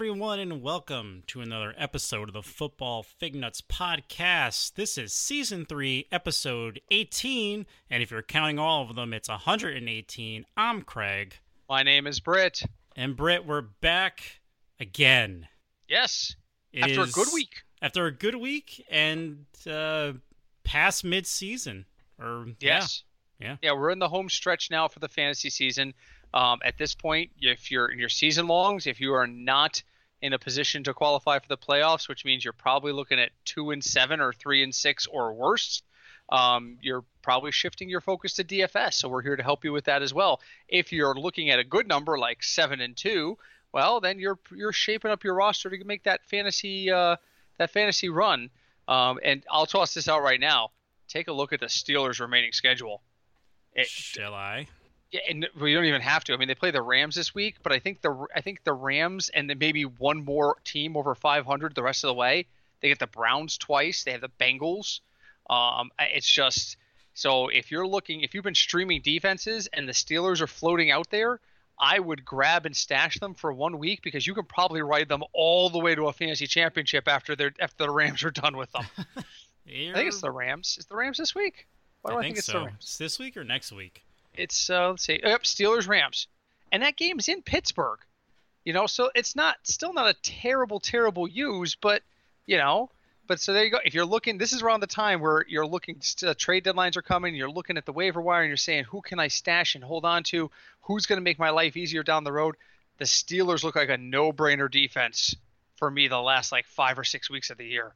everyone, and welcome to another episode of the Football Fig Nuts podcast. This is season three, episode 18, and if you're counting all of them, it's 118. I'm Craig. My name is Britt. And Britt, we're back again. Yes. It after a good week. After a good week and uh, past mid season. Or yes. Yeah. yeah. Yeah, we're in the home stretch now for the fantasy season. Um, at this point, if you're in your season longs, if you are not in a position to qualify for the playoffs, which means you're probably looking at two and seven or three and six or worse, um, you're probably shifting your focus to DFS. So we're here to help you with that as well. If you're looking at a good number like seven and two, well, then you're you're shaping up your roster to make that fantasy uh, that fantasy run. Um, and I'll toss this out right now. Take a look at the Steelers' remaining schedule. It, Shall I? Yeah, and we don't even have to. I mean, they play the Rams this week, but I think the I think the Rams and then maybe one more team over 500 the rest of the way. They get the Browns twice. They have the Bengals. Um, it's just so if you're looking, if you've been streaming defenses and the Steelers are floating out there, I would grab and stash them for one week because you can probably ride them all the way to a fantasy championship after they're after the Rams are done with them. I think it's the Rams. Is the Rams this week? Why do I, I think, think, it's so. the Rams? It's this week or next week? It's uh, let's see, yep, Steelers Rams, and that game's in Pittsburgh. You know, so it's not still not a terrible, terrible use, but you know, but so there you go. If you're looking, this is around the time where you're looking. Uh, trade deadlines are coming. You're looking at the waiver wire and you're saying, who can I stash and hold on to? Who's going to make my life easier down the road? The Steelers look like a no-brainer defense for me the last like five or six weeks of the year.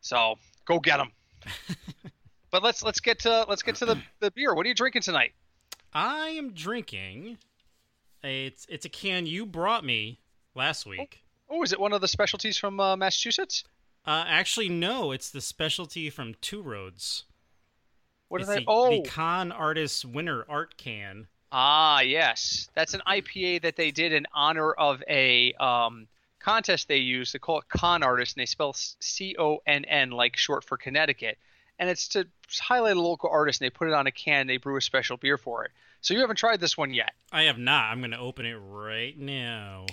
So go get them. but let's let's get to let's get to the, the beer. What are you drinking tonight? I am drinking. A, it's it's a can you brought me last week. Oh, oh is it one of the specialties from uh, Massachusetts? Uh, actually, no. It's the specialty from Two Roads. What is that? Oh, the Con Artist Winter Art Can. Ah, yes, that's an IPA that they did in honor of a um, contest they used. They call it Con Artist, and they spell C O N N like short for Connecticut and it's to highlight a local artist. And they put it on a can. And They brew a special beer for it. So you haven't tried this one yet. I have not. I'm going to open it right now.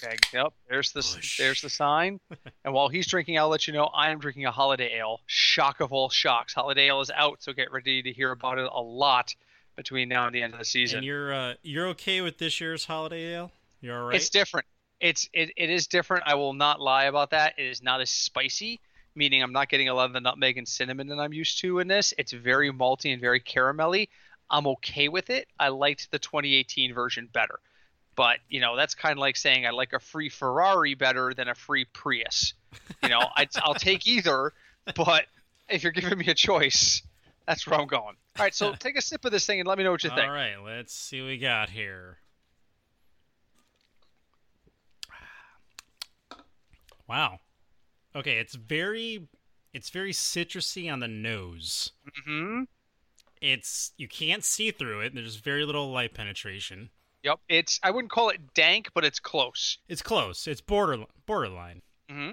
Okay. Yep. There's the Push. there's the sign. and while he's drinking, I'll let you know I am drinking a holiday ale. Shock of all shocks. Holiday ale is out, so get ready to hear about it a lot between now and the end of the season. And you're uh, you're okay with this year's holiday ale? You're all right. It's different. It's it, it is different. I will not lie about that. It is not as spicy meaning I'm not getting a lot of the nutmeg and cinnamon that I'm used to in this. It's very malty and very caramelly. I'm okay with it. I liked the 2018 version better. But, you know, that's kind of like saying I like a free Ferrari better than a free Prius. You know, i will take either, but if you're giving me a choice, that's where I'm going. All right, so take a sip of this thing and let me know what you think. All right, let's see what we got here. Wow. Okay, it's very it's very citrusy on the nose. hmm It's you can't see through it. There's very little light penetration. Yep, it's I wouldn't call it dank, but it's close. It's close. It's border borderline. hmm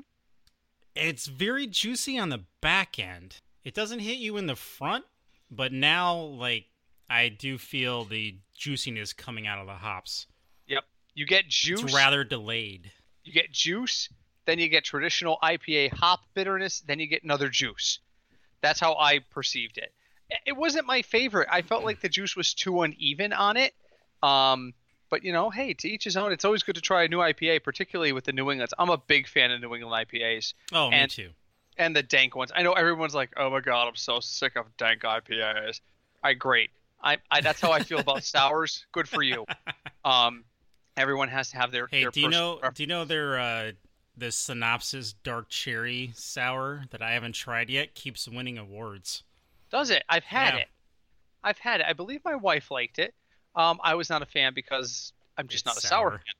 It's very juicy on the back end. It doesn't hit you in the front, but now like I do feel the juiciness coming out of the hops. Yep, you get juice. It's rather delayed. You get juice then you get traditional IPA hop bitterness, then you get another juice. That's how I perceived it. It wasn't my favorite. I felt like the juice was too uneven on it. Um, but you know, hey, to each his own. It's always good to try a new IPA, particularly with the New Englands. I'm a big fan of New England IPAs. Oh, and, me too. And the dank ones. I know everyone's like, "Oh my god, I'm so sick of dank IPAs." I great. I, I that's how I feel about sours. Good for you. Um, everyone has to have their. Hey, their do you know? Preference. Do you know their uh, the synopsis dark cherry sour that I haven't tried yet keeps winning awards. Does it? I've had yeah. it. I've had it. I believe my wife liked it. Um, I was not a fan because I'm just it's not a sour. sour fan.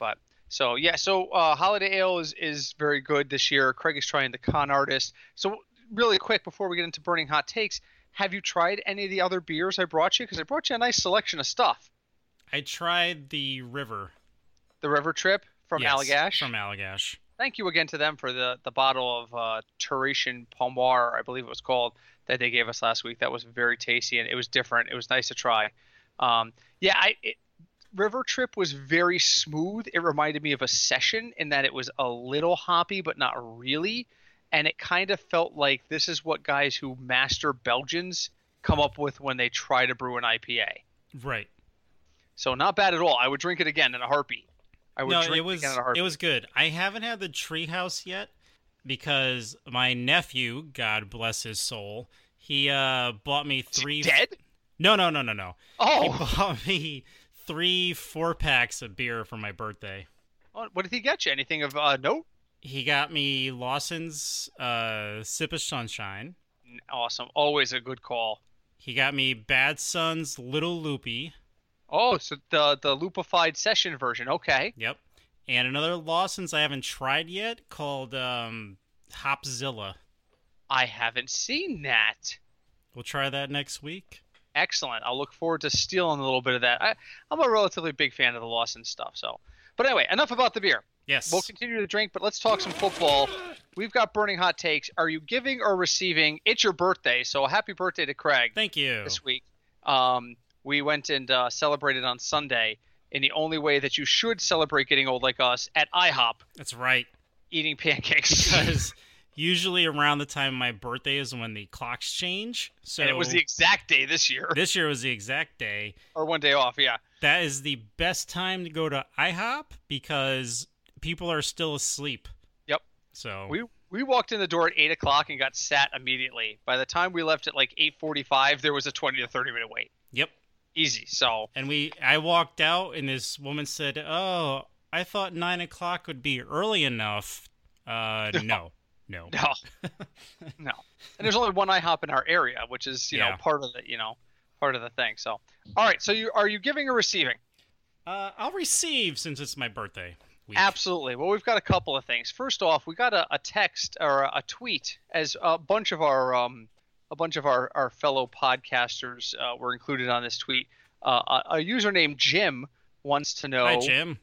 But so yeah, so uh, Holiday Ale is is very good this year. Craig is trying the Con Artist. So really quick before we get into burning hot takes, have you tried any of the other beers I brought you? Because I brought you a nice selection of stuff. I tried the River. The River Trip from yes, Allagash. From Allagash. Thank you again to them for the, the bottle of uh, Terration Pomoir, I believe it was called, that they gave us last week. That was very tasty and it was different. It was nice to try. Um, yeah, I it, river trip was very smooth. It reminded me of a session in that it was a little hoppy, but not really. And it kind of felt like this is what guys who master Belgians come up with when they try to brew an IPA. Right. So not bad at all. I would drink it again in a heartbeat. I would no, drink it was again in a heartbeat. it was good. I haven't had the treehouse yet because my nephew, God bless his soul, he uh bought me three. dead. No, no, no, no, no. Oh, He bought me three four packs of beer for my birthday. what did he get you? Anything of uh, note? He got me Lawson's uh, Sip of Sunshine. Awesome. Always a good call. He got me Bad Son's Little Loopy. Oh, so the the lupified session version. Okay. Yep. And another Lawson's I haven't tried yet called um, Hopzilla. I haven't seen that. We'll try that next week. Excellent. I'll look forward to stealing a little bit of that. I, I'm a relatively big fan of the Lawson stuff. So, but anyway, enough about the beer. Yes. We'll continue to drink, but let's talk some football. We've got burning hot takes. Are you giving or receiving? It's your birthday, so happy birthday to Craig Thank you. this week. Um, we went and uh, celebrated on Sunday in the only way that you should celebrate getting old like us at IHOP, That's right. eating pancakes. Because usually around the time of my birthday is when the clocks change. So and it was the exact day this year, this year was the exact day. or one day off. Yeah. That is the best time to go to IHOP because people are still asleep. Yep. So We we walked in the door at eight o'clock and got sat immediately. By the time we left at like eight forty-five, there was a twenty to thirty minute wait. Easy. So And we, I walked out, and this woman said, "Oh, I thought nine o'clock would be early enough." Uh, no, no. no, no. And there's only one IHOP in our area, which is you know part of the you know part of the thing. So all right. So you are you giving or receiving? Uh, I'll receive since it's my birthday week. Absolutely. Well, we've got a couple of things. First off, we got a, a text or a, a tweet as a bunch of our um, a bunch of our, our fellow podcasters uh, were included on this tweet. Uh, a, a user named Jim wants to know Hi, Jim.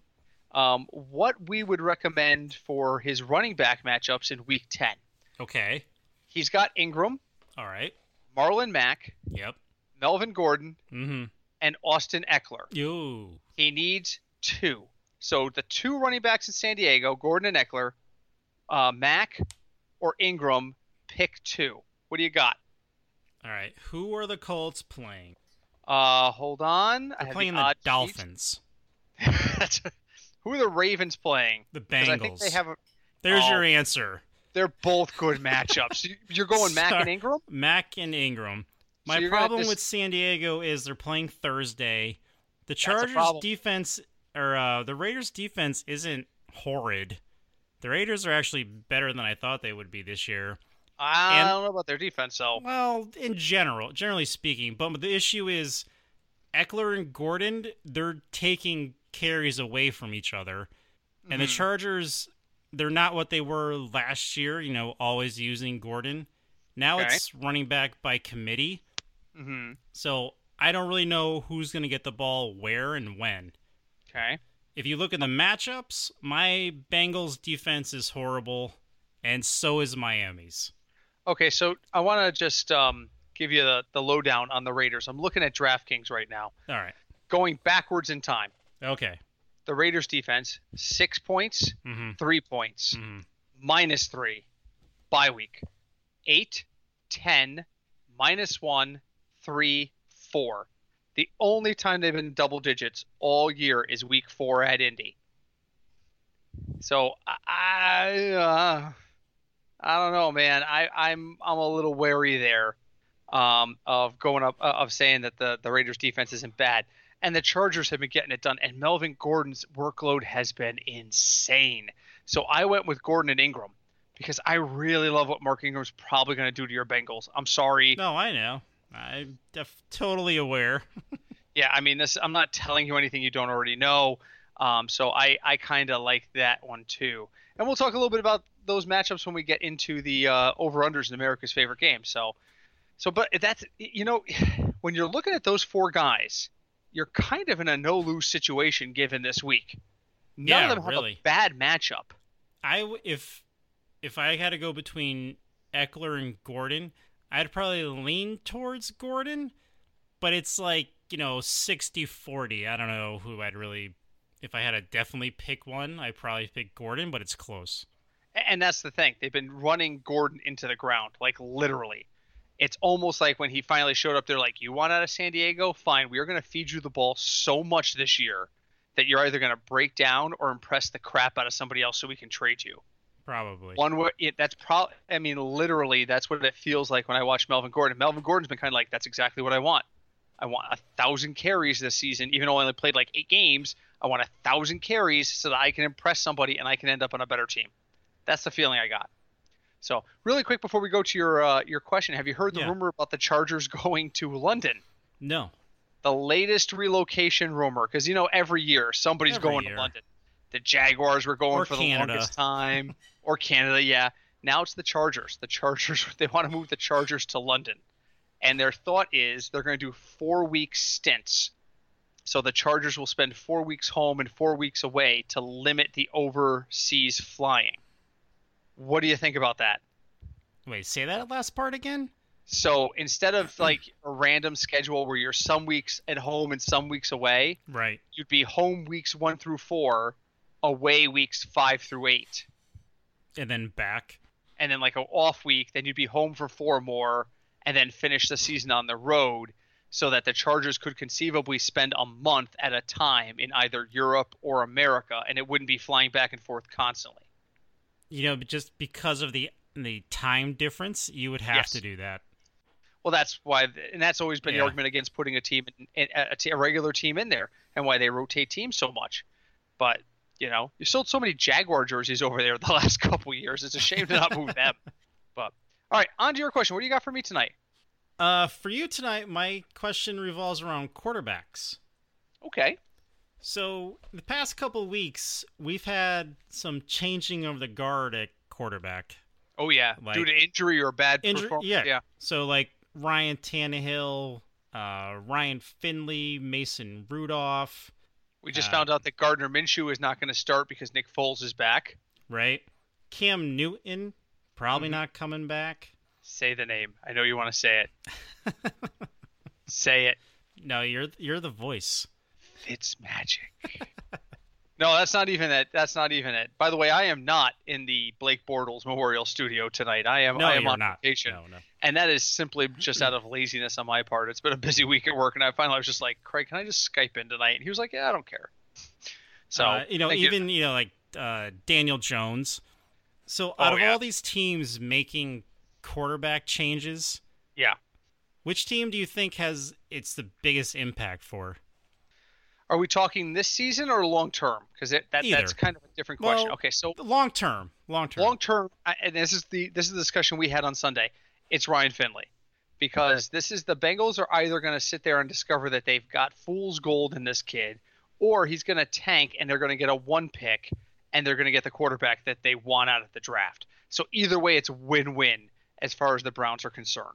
um, what we would recommend for his running back matchups in Week 10. Okay. He's got Ingram, All right. Marlon Mack, Yep. Melvin Gordon, Mm-hmm. and Austin Ekeler. You. He needs two. So the two running backs in San Diego, Gordon and Ekeler, uh, Mack or Ingram, pick two. What do you got? All right. Who are the Colts playing? Uh, hold on. They're playing the, the. Dolphins. Who are the Ravens playing? The Bengals. I think they have. A, There's Oh. your answer. they're both good matchups. You- You're going Mack and Ingram. Mac and Ingram. My gonna problem with San Diego is they're playing Thursday. The Chargers defense or uh, the Raiders defense isn't horrid. The Raiders are actually better than I thought they would be this year. I And- don't know about their defense though. Well, in general, generally speaking, but the issue is Ekeler and Gordon, they're taking carries away from each other. And the Mhm. Chargers, they're not what they were last year, you know, always using Gordon. Now Okay. it's running back by committee. Mhm. So I don't really know who's going to get the ball where and when. Okay. If you look at the matchups, my Bengals defense is horrible, and so is Miami's. Okay, so I want to just um, give you the, the lowdown on the Raiders. I'm looking at DraftKings right now, All right. going backwards in time. Okay. The Raiders defense, six points, Mm-hmm. three points, Mm-hmm. minus three, bye week, eight, ten, minus one, three, four. The only time they've been double digits all year is week four at Indy. So I, uh, I don't know, man. I, I'm I'm a little wary there um, of going up uh, of saying that the the Raiders defense isn't bad, and the Chargers have been getting it done. And Melvin Gordon's workload has been insane. So I went with Gordon and Ingram because I really love what Mark Ingram's probably going to do to your Bengals. I'm sorry. No, I know. I'm def- totally aware. Yeah, I mean, this. I'm not telling you anything you don't already know. Um, so I, I kind of like that one too. And we'll talk a little bit about those matchups when we get into the uh, over/unders in America's favorite game. So, so, but that's you know, when you're looking at those four guys, you're kind of in a no-lose situation given this week. None Yeah, of them have really. a bad matchup. I if if I had to go between Ekeler and Gordon, I'd probably lean towards Gordon, but it's like you know 60-40. I don't know who I'd really. If I had to definitely pick one, I'd probably pick Gordon, but it's close. And that's the thing. They've been running Gordon into the ground, like literally. It's almost like when he finally showed up, they're like, You want out of San Diego? Fine. We are going to feed you the ball so much this year that you're either going to break down or impress the crap out of somebody else so we can trade you. Probably. One way, it, that's probably, I mean, literally, that's what it feels like when I watch Melvin Gordon. Melvin Gordon's been kind of like, That's exactly what I want. I want a thousand carries this season, even though I only played like eight games. I want a thousand carries so that I can impress somebody and I can end up on a better team. That's the feeling I got. So, really quick before we go to your uh, your question, have you heard the Yeah. rumor about the Chargers going to London? No. The latest relocation rumor, because you know every year somebody's Every going year. to London. The Jaguars were going Or for Canada. the longest time, or Canada, yeah. Now it's the Chargers. The Chargers they want to move the Chargers to London, and their thought is they're going to do four week stints. So the Chargers will spend four weeks home and four weeks away to limit the overseas flying. What do you think about that? Wait, say that last part again? So instead of like a random schedule where you're some weeks at home and some weeks away, Right. you'd be home weeks one through four, away weeks five through eight, And then back. and then like an off week, then you'd be home for four more, and then finish the season on the road, so that the Chargers could conceivably spend a month at a time in either Europe or America, and it wouldn't be flying back and forth constantly. You know, just because of the the time difference, you would have Yes. to do that. Well, that's why, and that's always been Yeah. the argument against putting a team, in, a, a regular team in there, and why they rotate teams so much. But you know, you sold so many Jaguar jerseys over there the last couple of years. It's a shame to not move them. But all right, on to your question. What do you got for me tonight? Uh, for you tonight, my question revolves around quarterbacks. Okay. So the past couple weeks, we've had some changing of the guard at quarterback. Oh yeah, Like- due to injury or bad Injury, performance. yeah. yeah. So like Ryan Tannehill, uh, Ryan Finley, Mason Rudolph, We just Uh, found out that Gardner Minshew is not going to start because Nick Foles is back. right? Cam Newton, probably Mhm. not coming back. Say the name. I know you want to say it. say it. No, you're you're the voice. Fitz magic. no, that's not even it. That's not even it. By the way, I am not in the Blake Bortles Memorial Studio tonight. I am. No, I am on not. vacation, No, no. and that is simply just out of laziness on my part. It's been a busy week at work, and I finally was just like, Craig, can I just Skype in tonight? And he was like, Yeah, I don't care. So Uh, you know, thank even you know, like uh, Daniel Jones. So out Oh, of yeah. all these teams making quarterback changes, yeah. which team do you think has it's the biggest impact for? Are we talking this season or long term? Because that, that's kind of a different question. Well, okay, so Long term, long term. long term, and this is the this is the discussion we had on Sunday. It's Ryan Finley, because this is the Bengals are either going to sit there and discover that they've got fool's gold in this kid, or he's going to tank and they're going to get a one pick and they're going to get the quarterback that they want out of the draft. So either way, it's win win as far as the Browns are concerned.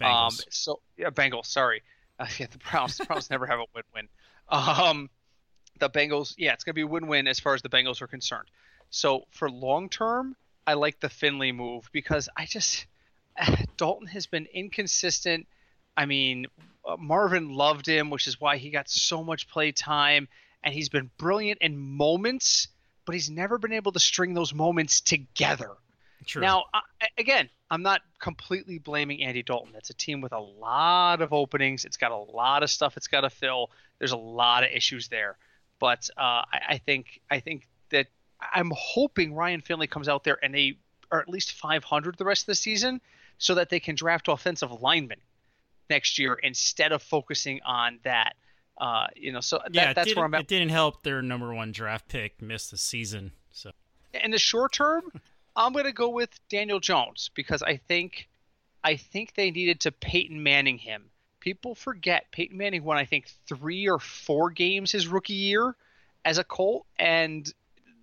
Um, Bengals. so yeah, Bengals. Sorry, uh, yeah, the Browns. The Browns never have a win-win. Um, the Bengals. Yeah, it's gonna be a win-win as far as the Bengals are concerned. So for long term, I like the Finley move because I just Dalton has been inconsistent. I mean, uh, Marvin loved him, which is why he got so much play time, and he's been brilliant in moments, but he's never been able to string those moments together. True. Now, again, I'm not completely blaming Andy Dalton. It's a team with a lot of openings. It's got a lot of stuff it's got to fill. There's a lot of issues there, but uh, I, I think I think that I'm hoping Ryan Finley comes out there and they are at least 500 the rest of the season, so that they can draft offensive linemen next year instead of focusing on that. Uh, you know, so that, yeah, that's where I'm at. it didn't help their number one draft pick miss the season. So in the short term, I'm to go with Daniel Jones because I think I think they needed to Peyton Manning him. People forget Peyton Manning won I think 3 or 4 games his rookie year as a Colt and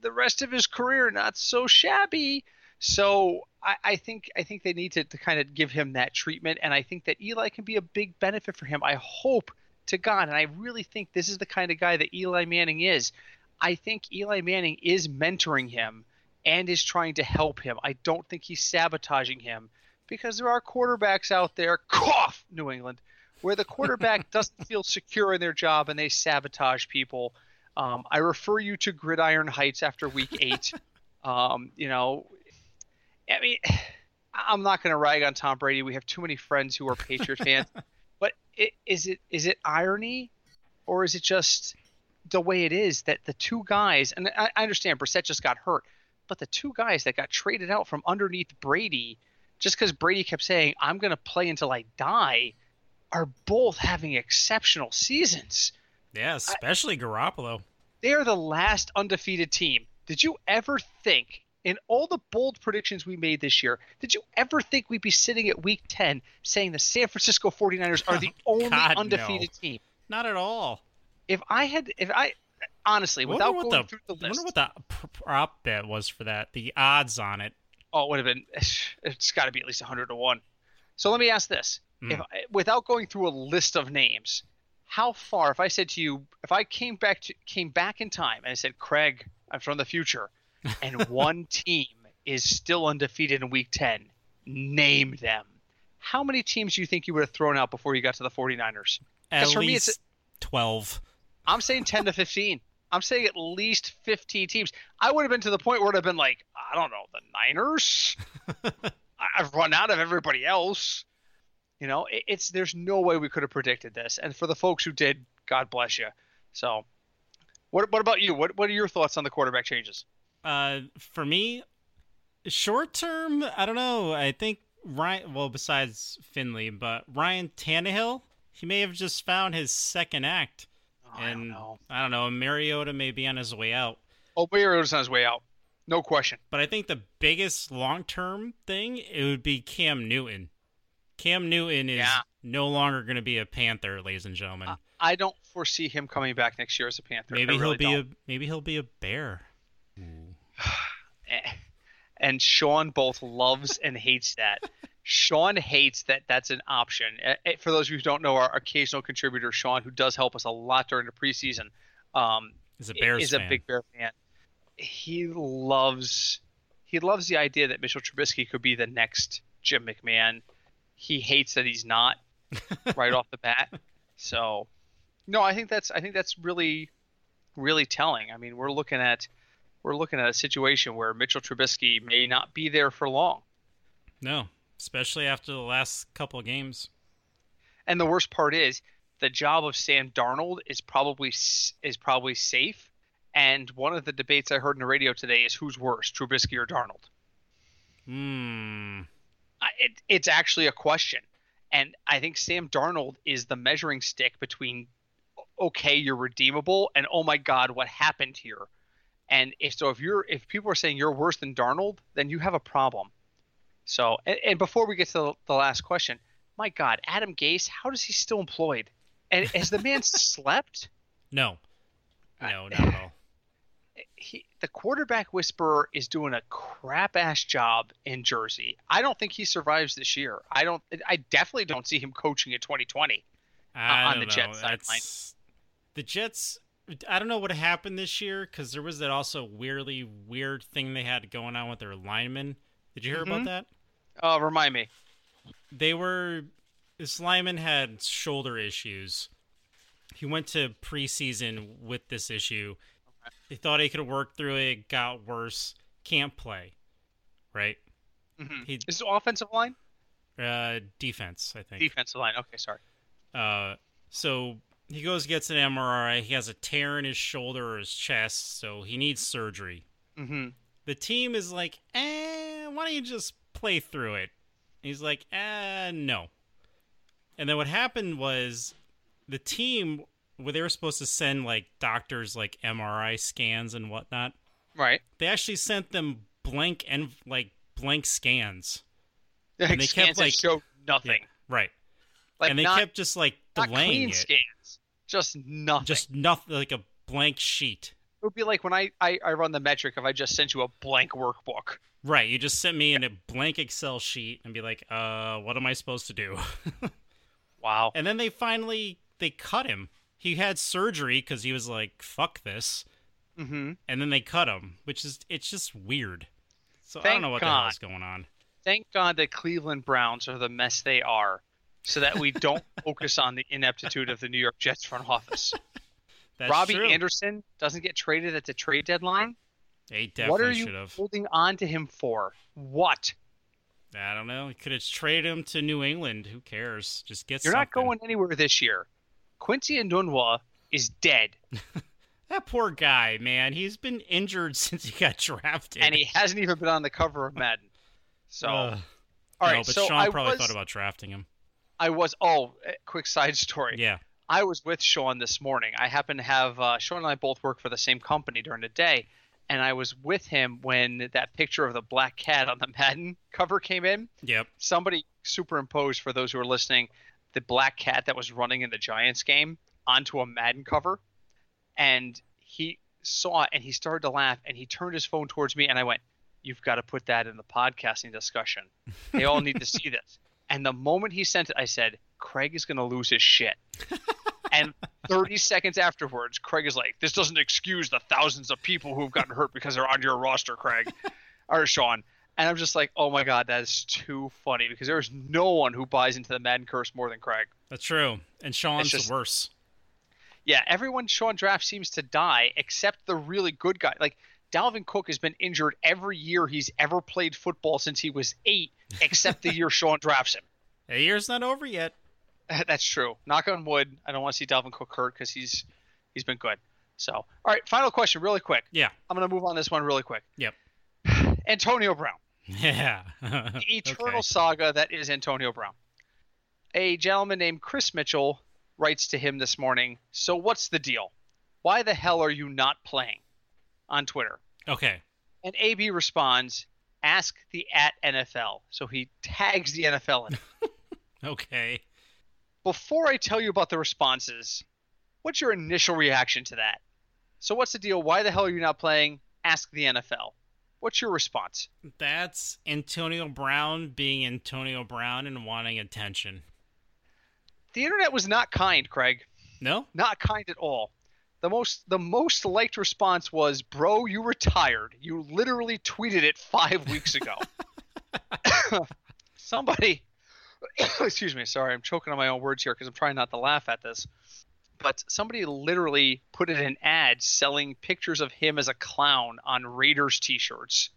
the rest of his career not so shabby. So I, I think I think they need to, to kind of give him that treatment and I think that Eli can be a big benefit for him. I hope to God and I really think this is the kind of guy that Eli Manning is. I think Eli Manning is mentoring him and is trying to help him. I don't think he's sabotaging him because there are quarterbacks out there, cough, New England, where the quarterback doesn't feel secure in their job and they sabotage people. Um, I refer you to Gridiron Heights after week eight. um, you know, I mean, I'm not going to rag on Tom Brady. We have too many friends who are Patriot fans. But it, is it is it irony, or is it just the way it is that the two guys and I, I understand Brissett just got hurt, but the two guys that got traded out from underneath Brady, just because Brady kept saying I'm going to play until I die, are both having exceptional seasons. Yeah, especially I, Garoppolo. They are the last undefeated team. Did you ever think in all the bold predictions we made this year, did you ever think we'd be sitting at week 10 saying the San Francisco 49ers are the only God, undefeated no. team? Not at all. If I had, if I, honestly, without going the, through the list. I wonder what the prop bet was for that, the odds on it. Oh, it would have been, it's got to be at least 100 to 1. So let me ask this. Mm. If without going through a list of names, how far if I said to you, if I came back to came back in time and I said, "Craig, I'm from the future and one team is still undefeated in week 10, name them. How many teams do you think you would have thrown out before you got to the 49ers? At for least me, it's 12. I'm saying 10 to 15. I'm saying at least 15 teams. I would have been to the point where it would have been like, I don't know, the Niners. I've run out of everybody else. You know, it, it's there's no way we could have predicted this. And for the folks who did, God bless you. So, what what about you? What what are your thoughts on the quarterback changes? Uh, for me, short term, I don't know. I think Ryan. Well, besides Finley, but Ryan Tannehill, he may have just found his second act, oh, and I don't, know. I don't know. Mariota may be on his way out. Oh, Mariota's on his way out, no question. But I think the biggest long term thing it would be Cam Newton. Cam Newton is yeah. no longer going to be a Panther, ladies and gentlemen. Uh, I don't foresee him coming back next year as a Panther. Maybe really he'll be don't. a maybe he'll be a Bear. and Sean both loves and hates that. Sean hates that that's an option. For those of you who don't know, our occasional contributor Sean, who does help us a lot during the preseason, um, is a Bears is fan. a big Bear fan. He loves he loves the idea that Mitchell Trubisky could be the next Jim McMahon. He hates that he's not right off the bat. So, no, I think that's I think that's really really telling. I mean, we're looking at we're looking at a situation where Mitchell Trubisky may not be there for long. No, especially after the last couple of games. And the worst part is the job of Sam Darnold is probably is probably safe. And one of the debates I heard in the radio today is who's worse, Trubisky or Darnold. Hmm. It, it's actually a question, and I think Sam Darnold is the measuring stick between okay, you're redeemable, and oh my God, what happened here? And if so, if you're if people are saying you're worse than Darnold, then you have a problem. So, and, and before we get to the, the, last question, my God, Adam Gase, how does he still employed? And has the man slept? No, no, not at all. He, the quarterback whisperer is doing a crap ass job in Jersey. I don't think he survives this year. I don't. I definitely don't see him coaching in 2020 uh, on the know. Jets sideline. The Jets I don't know what happened this year because there was that also weirdly weird thing they had going on with their linemen. Did you hear mm-hmm. about that? Oh, uh, remind me. They were this lineman had shoulder issues. He went to preseason with this issue. Okay. He thought he could work through it. Got worse. Can't play. Right. Mm-hmm. He, Is offensive line? Uh, defense, I think. Defensive line. Okay, sorry. Uh, so he goes gets an MRI. He has a tear in his shoulder or his chest, so he needs surgery. Mm-hmm. The team is like, eh, why don't you just play through it? he's like, eh, no. And then what happened was the team where they were supposed to send like doctors like MRI scans and whatnot. Right. They actually sent them blank and like blank scans. Like and they kept like show nothing. Yeah, right. Like and they not, kept just like delaying it. Scans. Just nothing. Just nothing, like a blank sheet. It would be like when I, I, I run the metric if I just sent you a blank workbook. Right. You just sent me in a blank Excel sheet and be like, uh, what am I supposed to do? wow. And then they finally they cut him. He had surgery because he was like, fuck this. Mm-hmm. And then they cut him, which is it's just weird. So Thank I don't know what God. the hell is going on. Thank God that Cleveland Browns are the mess they are so that we don't focus on the ineptitude of the New York Jets front office. That's Robbie true. Anderson doesn't get traded at the trade deadline. They What definitely are you should have. holding on to him for? What? I don't know. You could have traded him to New England. Who cares? Just get You're not going anywhere this year. Quincy Enunwa is dead, That poor guy, man. He's been injured since he got drafted. and he hasn't even been on the cover of Madden. So, Ugh. all right. no, but so Sean I probably was, thought about drafting him. I was. Oh, quick side story. Yeah. I was with Sean this morning. I happen to have uh, Sean and I both work for the same company during the day, and I was with him when that picture of the black cat on the Madden cover came in. Yep. Somebody superimposed for those who are listening the black cat that was running in the Giants game onto a Madden cover, and he saw it and he started to laugh and he turned his phone towards me and I went, "You've got to put that in the podcasting discussion. They all need to see this." And the moment he sent it, I said, "Craig is going to lose his shit." and 30 seconds afterwards, Craig is like, "This doesn't excuse the thousands of people who've gotten hurt because they're on your roster, Craig." or Sean. And I'm just like, "Oh my god, that is too funny because there's no one who buys into the Madden curse more than Craig." That's true. And Sean's just- the worst. Yeah, everyone Sean draft seems to die except the really good guy. Like Dalvin Cook has been injured every year he's ever played football since he was eight, except the year Sean drafts him. The year's not over yet. That's true. Knock on wood. I don't want to see Dalvin Cook hurt because he's he's been good. So, all right, final question, really quick. Yeah. I'm gonna move on this one really quick. Yep. Antonio Brown, Yeah. the eternal Okay. saga that is Antonio Brown. A gentleman named Chris Mitchell writes to him this morning. So what's the deal? Why the hell are you not playing? On Twitter. Okay. And AB responds, ask the at NFL. So he tags the NFL in. Okay. Before I tell you about the responses, what's your initial reaction to that? So what's the deal? Why the hell are you not playing? Ask the NFL. What's your response? That's Antonio Brown being Antonio Brown and wanting attention. The internet was not kind, Craig. No? Not kind at all. The most the most liked response was, "Bro, you retired. You literally tweeted it 5 weeks ago." Somebody excuse me, sorry, I'm choking on my own words here because I'm trying not to laugh at this. But somebody literally put in an ad selling pictures of him as a clown on Raiders t-shirts.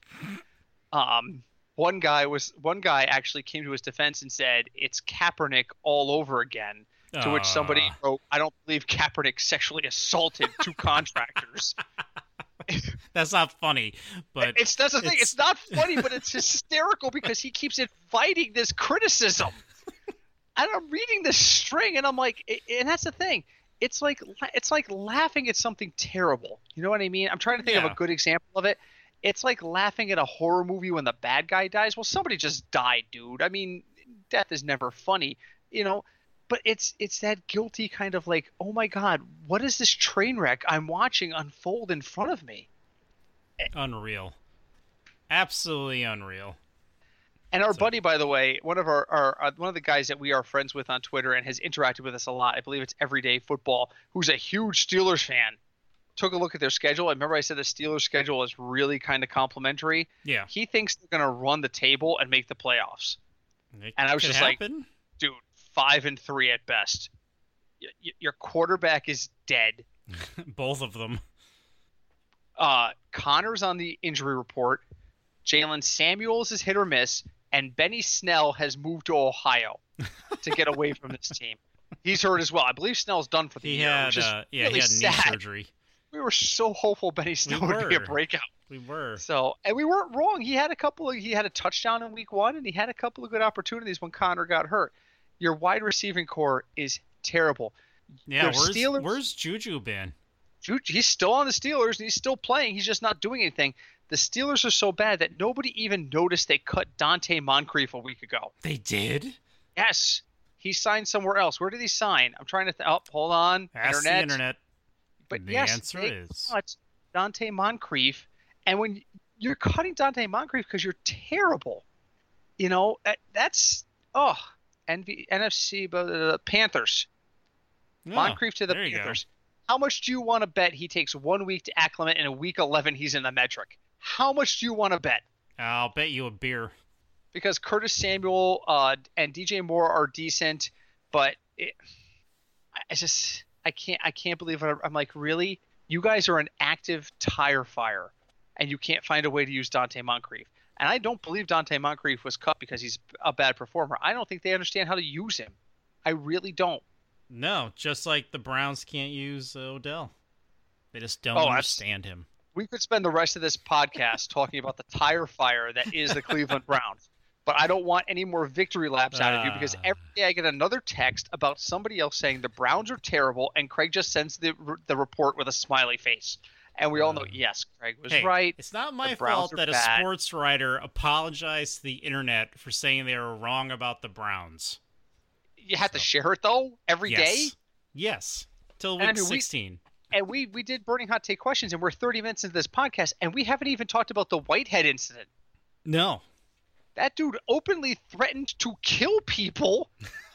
Um, one guy was one guy actually came to his defense and said it's Kaepernick all over again. To which somebody Ah. wrote, "I don't believe Kaepernick sexually assaulted two contractors." That's not funny, but it's that's the thing. it's- It's not funny, but it's hysterical because he keeps inviting this criticism. and I'm reading this string, and I'm like, and that's the thing. It's like it's like laughing at something terrible. You know what I mean? I'm trying to think of a good example of it. It's like laughing at a horror movie when the bad guy dies. Well, somebody just died, dude. I mean, death is never funny, you know. But it's it's that guilty kind of like, oh my god, what is this train wreck I'm watching unfold in front of me? unreal. Absolutely unreal. And our So- buddy, by the way, one of our, our uh, one of the guys that we are friends with on Twitter and has interacted with us a lot. I believe it's Everyday Football, who's a huge Steelers fan. Took a look at their schedule. I remember I said the Steelers' schedule is really kind of complimentary. Yeah. He thinks they're going to run the table and make the playoffs. It And I was just like- happen. Dude, five and three at best. Y- y- your quarterback is dead. both of them. Uh, Conner's on the injury report. Jaylen Samuels is hit or miss, and Benny Snell has moved to Ohio to get away from this team. He's hurt as well. I believe Snell's done for the He year, had uh, yeah, really he had knee surgery. We were so hopeful Benny Snell would be a breakout. We were. So, and we weren't wrong. He had a couple of he had a touchdown in week one, and he had a couple of good opportunities when Connor got hurt. Your wide receiving core is terrible. Yeah, where's Steelers- where's Juju been? Ju- He's still on the Steelers and he's still playing. He's just not doing anything. The Steelers are so bad that nobody even noticed they cut Donte Moncrief a week ago. They did. Yes, he signed somewhere else. Where did he sign? I'm trying to. Th- oh, hold on. Ask the internet. But The yes, answer they is- cut Donte Moncrief, and when you're cutting Donte Moncrief because you're terrible, you know that's oh, NV, NFC, but uh, Panthers. Oh, Moncrief to the go. Panthers. How much do you want to bet he takes one week to acclimate, and in week 11 he's in the metric? How much do you want to bet? I'll bet you a beer. Because Curtis Samuel uh, and DJ Moore are decent. but it, I just I can't I can't believe it. I'm like really you guys are an active tire fire, and you can't find a way to use Donte Moncrief. And I don't believe Donte Moncrief was cut because he's a bad performer. I don't think they understand how to use him. I really don't. No, just like the Browns can't use Odell. They just don't Oh, understand him. We could spend the rest of this podcast talking about the tire fire that is the Cleveland Browns. But I don't want any more victory laps out of you because Ah. every day I get another text about somebody else saying the Browns are terrible, and Craig just sends the the report with a smiley face, and we all know Uh, yes, Craig was Hey, right. It's not my fault that a sports writer apologized to the internet for saying they were wrong about the Browns. You have to share it though every day. yes. Yes. Till I week mean, we- 16. and we we did burning hot take questions, and we're 30 minutes into this podcast, and we haven't even talked about the Whitehead incident. No. That dude openly threatened to kill people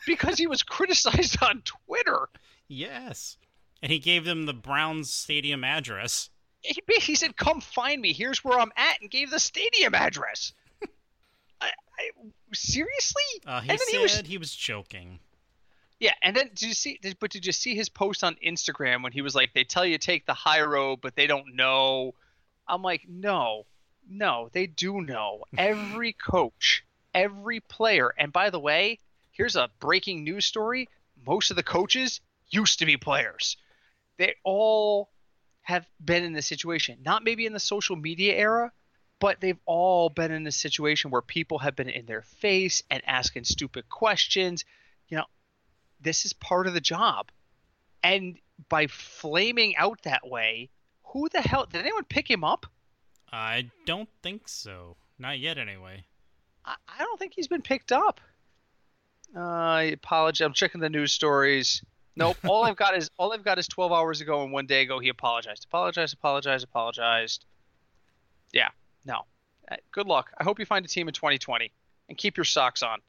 because he was criticized on Twitter. Yes. And he gave them the Browns stadium address. He, he said, "Come find me. Here's where I'm at," and gave the stadium address. I, I, seriously? Uh, he And said he was- he was joking. Yeah, and then did you see? Did, but did you see his post on Instagram when he was like, "They tell you take the high road, but they don't know." I'm like, no, no, they do know. Every coach, every player, and by the way, here's a breaking news story: most of the coaches used to be players. They all have been in this situation. Not maybe in the social media era, but they've all been in this situation where people have been in their face and asking stupid questions. You know, this is part of the job. And by flaming out that way, who the hell did anyone pick him up? I don't think so. Not yet, anyway. I, I don't think he's been picked up. Uh, I apologize. I'm checking the news stories. Nope. All I've got is all I've got is 12 hours ago and one day ago he apologized. Apologized. Apologized. Apologized. Yeah. No. Uh, good luck. I hope you find a team in 2020 and keep your socks on.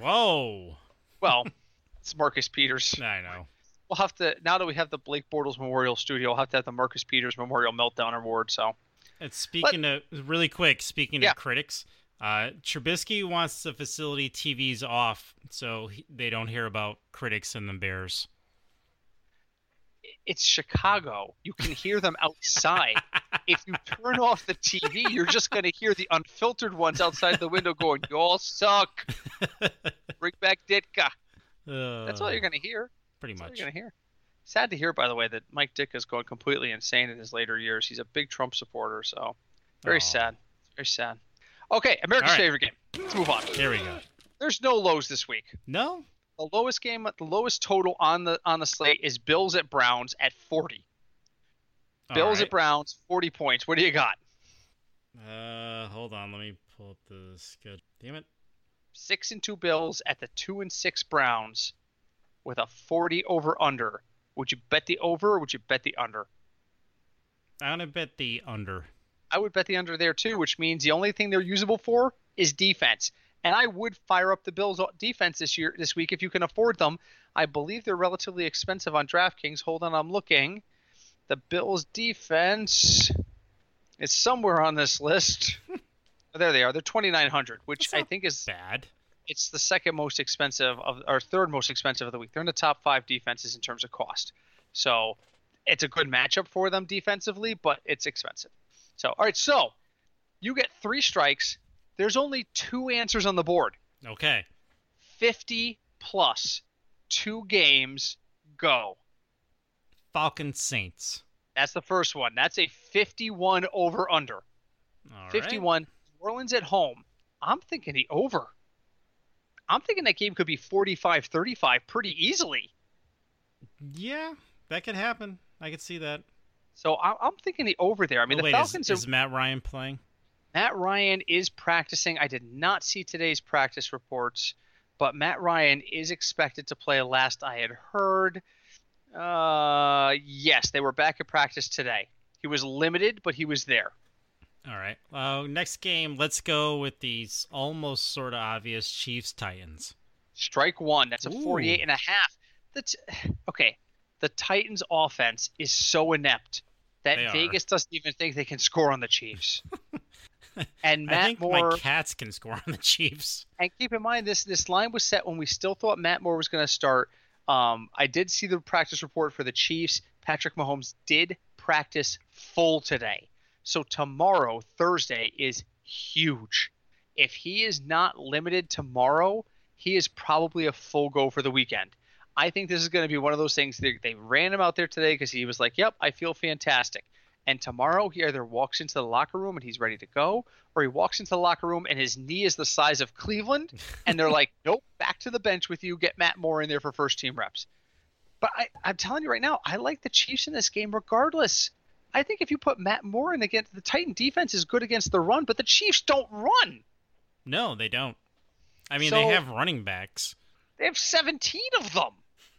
Whoa. Well, it's Marcus Peters. I know. We'll have to now that we have the Blake Bortles Memorial Studio. We'll have to have the Marcus Peters Memorial Meltdown Award. So And speaking of really quick, speaking Yeah. of critics, uh, Trubisky wants the facility TVs off so he, they don't hear about critics and the Bears. It's Chicago. You can hear them outside. if you turn off the TV, you're just going to hear the unfiltered ones outside the window going, "Y'all suck." Bring back Ditka. That's all Uh, you're going to hear. pretty That's all much. you're going to hear. Sad to hear, by the way, that Mike Ditka's going completely insane in his later years. He's a big Trump supporter, so very Aw. sad. Very sad. Okay, America's right. favorite game. Let's move on. Here we go. There's no lows this week. No, The lowest game, the lowest total on the on the slate is Bills at Browns at 40. All Bills right. at Browns, 40 points. What do you got? Uh, hold on. Let me pull up the schedule. Damn it. Six and two Bills at the two and six Browns, with a 40 over under. Would you bet the over or would you bet the under? I'm gonna bet the under. I would bet the under there too, which means the only thing they're usable for is defense. And I would fire up the Bills defense this year, this week, if you can afford them. I believe they're relatively expensive on DraftKings. Hold on, I'm looking. The Bills defense is somewhere on this list. Oh, there they are. They're 2,900, which I think is Bad. it's the second most expensive of or third most expensive of the week. They're in the top five defenses in terms of cost. So it's a good matchup for them defensively, but it's expensive. So all right, so you get three strikes. There's only two answers on the board. Okay. 50 plus two games go. Falcon Saints. That's the first one. That's a 51 over under. All right. 51 New Orleans at home. I'm thinking the over. I'm thinking that game could be 45-35 pretty easily. Yeah, that could happen. I could see that. So I- I'm thinking the over there. I mean, Oh, the wait, Falcons is, is. Matt Ryan playing? Matt Ryan is practicing. I did not see today's practice reports, but Matt Ryan is expected to play. Last I had heard, uh, yes, they were back at practice today. He was limited, but he was there. All right. Uh, next game, let's go with these almost sort of obvious Chiefs Titans. Strike one. That's a Ooh. 48 and a half. That's okay. The Titans offense is so inept that Vegas doesn't even think they can score on the Chiefs. And Matt I think Moore. my cats can score on the Chiefs. And keep in mind this this line was set when we still thought Matt Moore was going to start. Um, I did see the practice report for the Chiefs. Patrick Mahomes did practice full today. So tomorrow, Thursday, is huge. If he is not limited tomorrow, he is probably a full go for the weekend. I think this is going to be one of those things. They, they ran him out there today because he was like, "Yep, I feel fantastic." And tomorrow, he either walks into the locker room and he's ready to go, or he walks into the locker room and his knee is the size of Cleveland, and they're like, "Nope, back to the bench with you. Get Matt Moore in there for first team reps." But I, I'm telling you right now, I like the Chiefs in this game regardless. I think if you put Matt Moore in against the Titan defense is good against the run, but the Chiefs don't run. No, they don't. I mean, So- they have running backs. They have 17 of them,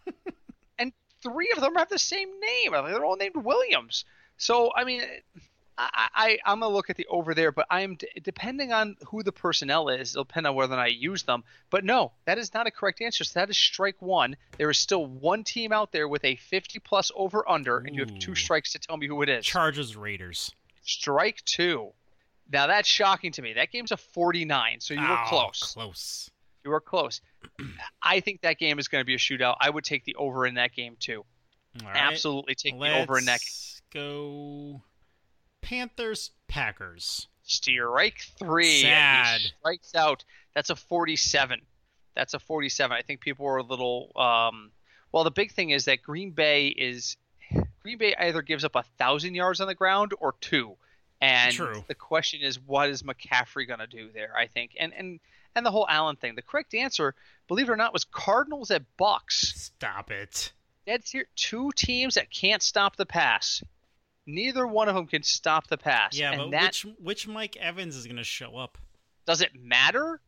and three of them have the same name. They're all named Williams. So I mean, I, I I'm gonna look at the over there, but I'm d- depending on who the personnel is. It'll depend on whether or not I use them. But no, that is not a correct answer. So that is strike one. There is still one team out there with a 50 plus over under, and you have two strikes to tell me who it is. Chargers Raiders. Strike two. Now that's shocking to me. That game's a 49, so you were Oh, close. Close. You were close. I think that game is going to be a shootout. I would take the over in that game too. Right. Absolutely take the over in that. game. Go. Panthers Packers. Strike three. Sad. Strikes out. That's a 47. That's a 47. I think people were a little. Um, well, the big thing is that Green Bay is Green Bay either gives up a thousand yards on the ground or two, and True. the question is, what is McCaffrey going to do there? I think, and and and the whole Allen thing. The correct answer, believe it or not, was Cardinals at Bucks. Stop it. That's here two teams that can't stop the pass. Neither one of them can stop the pass. Yeah, and but that which which Mike Evans is going to show up? does it matter?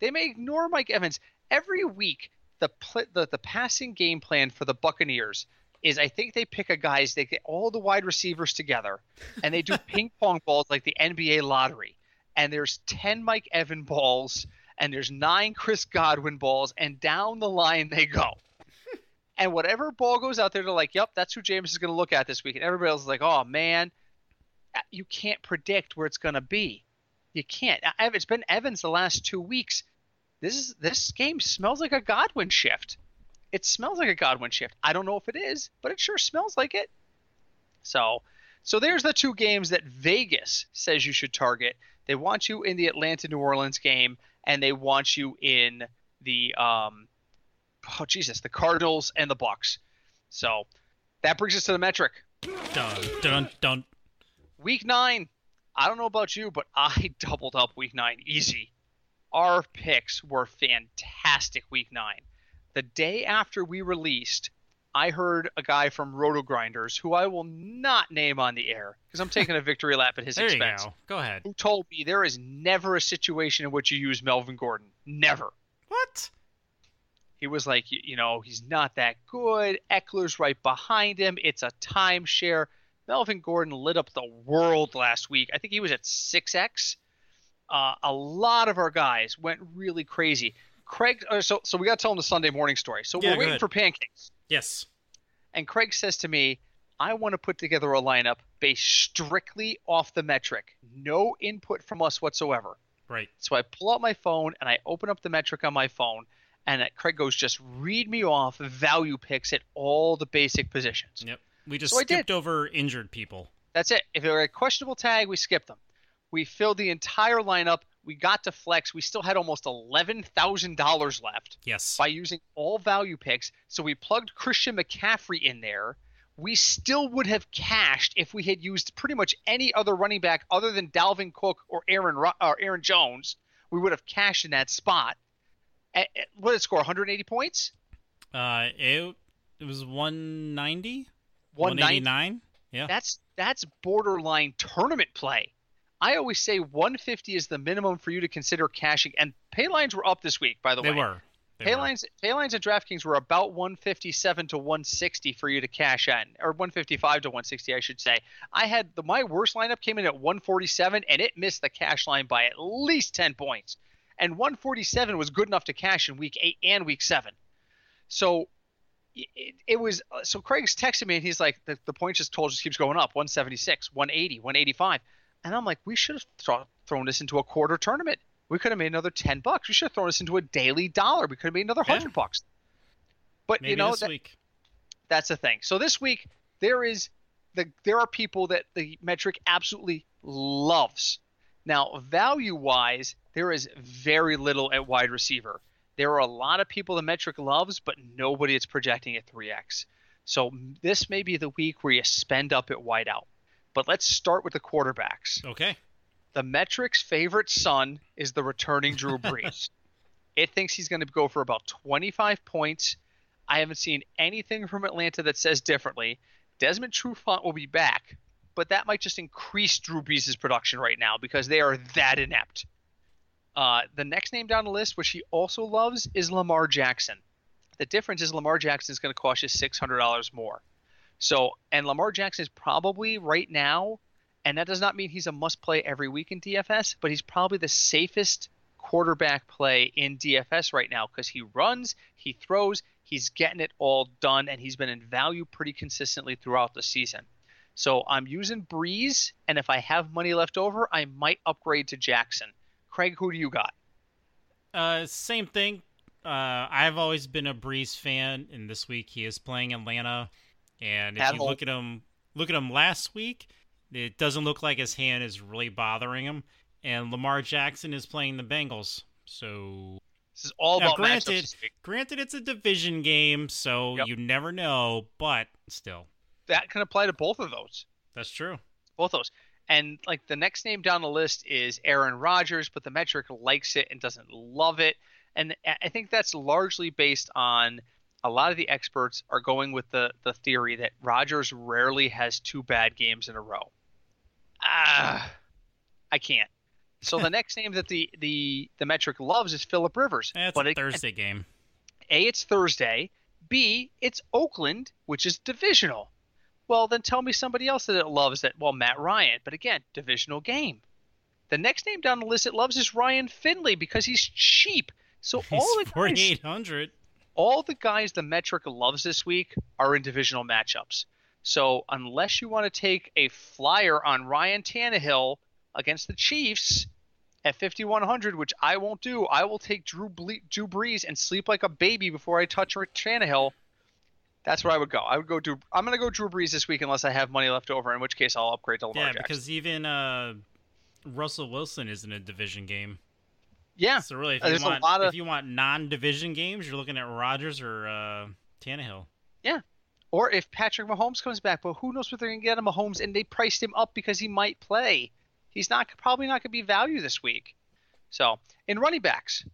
They may ignore Mike Evans every week. The, pl- the the passing game plan for the Buccaneers is I think they pick a guys they get all the wide receivers together and they do ping pong balls like the NBA lottery. And there's 10 Mike Evan balls and there's 9 Chris Godwin balls and down the line they go. And whatever ball goes out there, they're like, "Yep, that's who Jameis is going to look at this week." And everybody else is like, "Oh man, you can't predict where it's going to be. You can't. It's been Evans the last two weeks. This is this game smells like a Godwin shift. It smells like a Godwin shift. I don't know if it is, but it sure smells like it. So, so there's the two games that Vegas says you should target. They want you in the Atlanta New Orleans game, and they want you in the um, oh Jesus, the Cardinals and the Bucks. So that brings us to the metric. Dun dun dun. Week nine. I don't know about you, but I doubled up week nine easy. Our picks were fantastic week nine. The day after we released, I heard a guy from RotoGrinders, who I will not name on the air because I'm taking a victory lap at his There you expense, go. Go ahead. who told me there is never a situation in which you use Melvin Gordon. Never. What? He was like, you know, he's not that good. Ekeler's right behind him. It's a timeshare. Melvin Gordon lit up the world last week. I think he was at 6x. Uh, a lot of our guys went really crazy. Craig, uh, so so we got to tell him the Sunday morning story. So Yeah, we're waiting ahead. for pancakes, Yes. and Craig says to me, "I want to put together a lineup based strictly off the metric, no input from us whatsoever." Right. So I pull out my phone and I open up the metric on my phone, and Craig goes, "Just read me off value picks at all the basic positions." Yep. We just So skipped over injured people. That's it. If they were a questionable tag, we skipped them. We filled the entire lineup. We got to flex. We still had almost eleven thousand dollars left Yes. by using all value picks. So we plugged Christian McCaffrey in there. We still would have cashed if we had used pretty much any other running back other than Dalvin Cook or Aaron or Aaron Jones. We would have cashed in that spot. What did it score? 180 points? Uh, it it was 190. 190. 189. Yeah. That's that's borderline tournament play. I always say 150 is the minimum for you to consider cashing. And pay lines were up this week, by the They way. were. They Pay were. lines, pay lines at DraftKings were about 157 to 160 for you to cash in, or 155 to 160, I should say. I had the my worst lineup came in at 147, and it missed the cash line by at least 10 points. And 147 was good enough to cash in week eight and week seven. So it, it was uh, so Craig's texting me and he's like the, the point just told just keeps going up 176 180 185 And I'm like, we should have th- thrown this into a quarter tournament. We could have made another 10 bucks. We should have thrown this into a daily dollar. We could have made another Yeah. 100 bucks. But Maybe you know, this that- week. that's the thing. So this week there is the there are people that the metric absolutely loves. Now, value wise, there is very little at wide receiver. There are a lot of people the metric loves, but nobody is projecting at 3x. So this may be the week where you spend up at wideout. But let's start with the quarterbacks. Okay. The metric's favorite son is the returning Drew Brees. it thinks he's going to go for about 25 points. I haven't seen anything from Atlanta that says differently. Desmond Trufant will be back, but that might just increase Drew Brees' production right now because they are that inept. Uh, the next name down the list, which he also loves, is Lamar Jackson. The difference is Lamar Jackson is going to cost you $600 more. So, and Lamar Jackson is probably right now and that does not mean he's a must play every week in DFS, but he's probably the safest quarterback play in DFS right now because he runs, he throws, he's getting it all done, and he's been in value pretty consistently throughout the season. So I'm using Brees, and if I have money left over, I might upgrade to Jackson. Craig, who do you got? Uh, same thing. Uh, I've always been a Brees fan, and this week he is playing Atlanta. And if At you home. look at him, look at him last week, it doesn't look like his hand is really bothering him. And Lamar Jackson is playing the Bengals, so This is all Now, about granted- granted it's a division game, so Yep. you never know. But still, That can apply to both of those. that's true. both of those. And like the next name down the list is Aaron Rodgers, but the metric likes it and doesn't love it. And I think that's largely based on a lot of the experts are going with the the theory that Rodgers rarely has two bad games in a row. Ah, I can't. So the next name that the the the metric loves is Philip Rivers. That's but a again, Thursday game. a, it's Thursday. B, it's Oakland, which is divisional. Well, then tell me somebody else that it loves that. Well, Matt Ryan, but again, divisional game. The next name down the list it loves is Ryan Finley because he's cheap. So He's all the guys, forty eight hundred. all the guys the metric loves this week are in divisional matchups. So unless you want to take a flyer on Ryan Tannehill against the Chiefs at 5100, which I won't do, I will take Drew, Ble- Drew Brees and sleep like a baby before I touch Tannehill. That's where I would go. I would go do. I'm gonna go Drew Brees this week unless I have money left over, in which case I'll upgrade to Lamar Yeah, Jackson. because even uh, Russell Wilson is in a division game. yeah, So really, if Uh, you want lot of- if you want non-division games, you're looking at Rodgers or uh, Tannehill. Yeah. Or if Patrick Mahomes comes back, but who knows what they're going to get on Mahomes, and they priced him up because he might play. He's not probably not going to be value this week. So in running backs,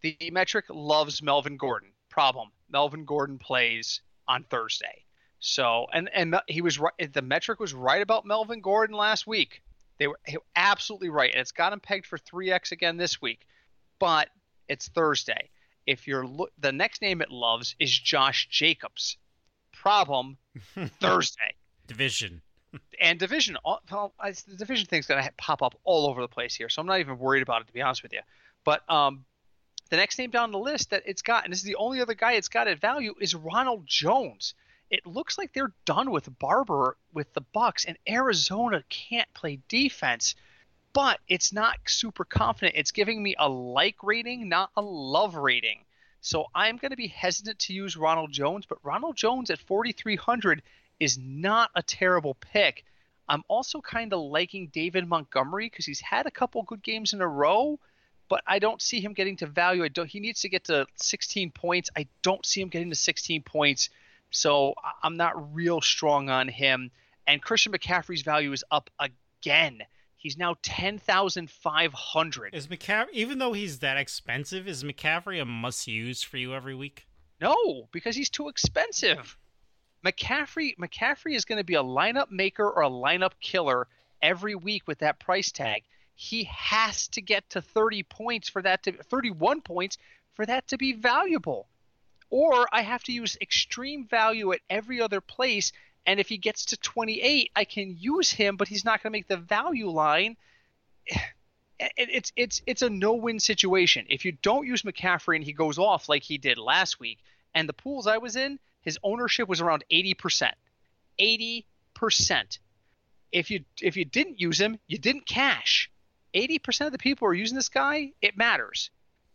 the metric loves Melvin Gordon. Problem: Melvin Gordon plays on Thursday. So and and he was right. The metric was right about Melvin Gordon last week. They were they were absolutely right, and it's got him pegged for three x again this week. But it's Thursday. If you're look, the next name it loves is Josh Jacobs. Problem Thursday Division. and division. all- the division thing's gonna pop up all over the place here, so I'm not even worried about it to be honest with you. But um, the next name down the list that it's got, and this is the only other guy it's got at value, is Ronald Jones. It looks like they're done with Barber with the Bucks, and Arizona can't play defense. But it's not super confident. It's giving me a like rating, not a love rating. So I'm going to be hesitant to use Ronald Jones, but Ronald Jones at 4,300 is not a terrible pick. I'm also kind of liking David Montgomery because he's had a couple good games in a row, but I don't see him getting to value. I don't. He needs to get to 16 points. I don't see him getting to 16 points, so I'm not real strong on him. And Christian McCaffrey's value is up again. He's now 10,500. Is McCaffrey even though he's that expensive, is McCaffrey a must-use for you every week? No, because he's too expensive. McCaffrey McCaffrey is going to be a lineup maker or a lineup killer every week with that price tag. He has to get to 30 points for that to 31 points for that to be valuable. Or I have to use extreme value at every other place and if he gets to 28, I can use him, but he's not going to make the value line. It's it's it's a no-win situation. If you don't use McCaffrey and he goes off like he did last week, and the pools I was in, his ownership was around 80%. 80%. if you if you didn't use him, you didn't cash. 80% of the people are using this guy, it matters.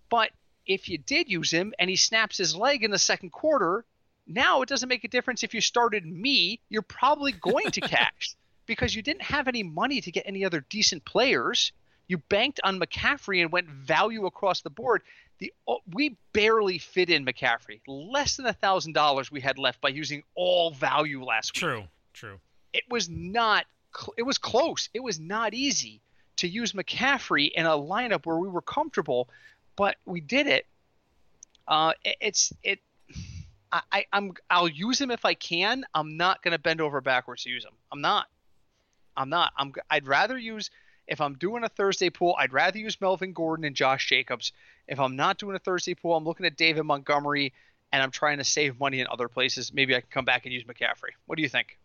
But if you did use him and he snaps his leg in the second quarter, now it doesn't make a difference if you started me, you're probably going to cash because you didn't have any money to get any other decent players. You banked on McCaffrey and went value across the board. The oh, we barely fit in McCaffrey. Less than a thousand dollars we had left by using all value last week. True, true. It was not. It was close. It was not easy to use McCaffrey in a lineup where we were comfortable, but we did it. Uh, it it's it. I, I'm I'll use him if I can. I'm not gonna bend over backwards to use him. I'm not. I'm not. I'm. I'd rather use if I'm doing a Thursday pool. I'd rather use Melvin Gordon and Josh Jacobs. If I'm not doing a Thursday pool, I'm looking at David Montgomery and I'm trying to save money in other places. Maybe I can come back and use McCaffrey. What do you think?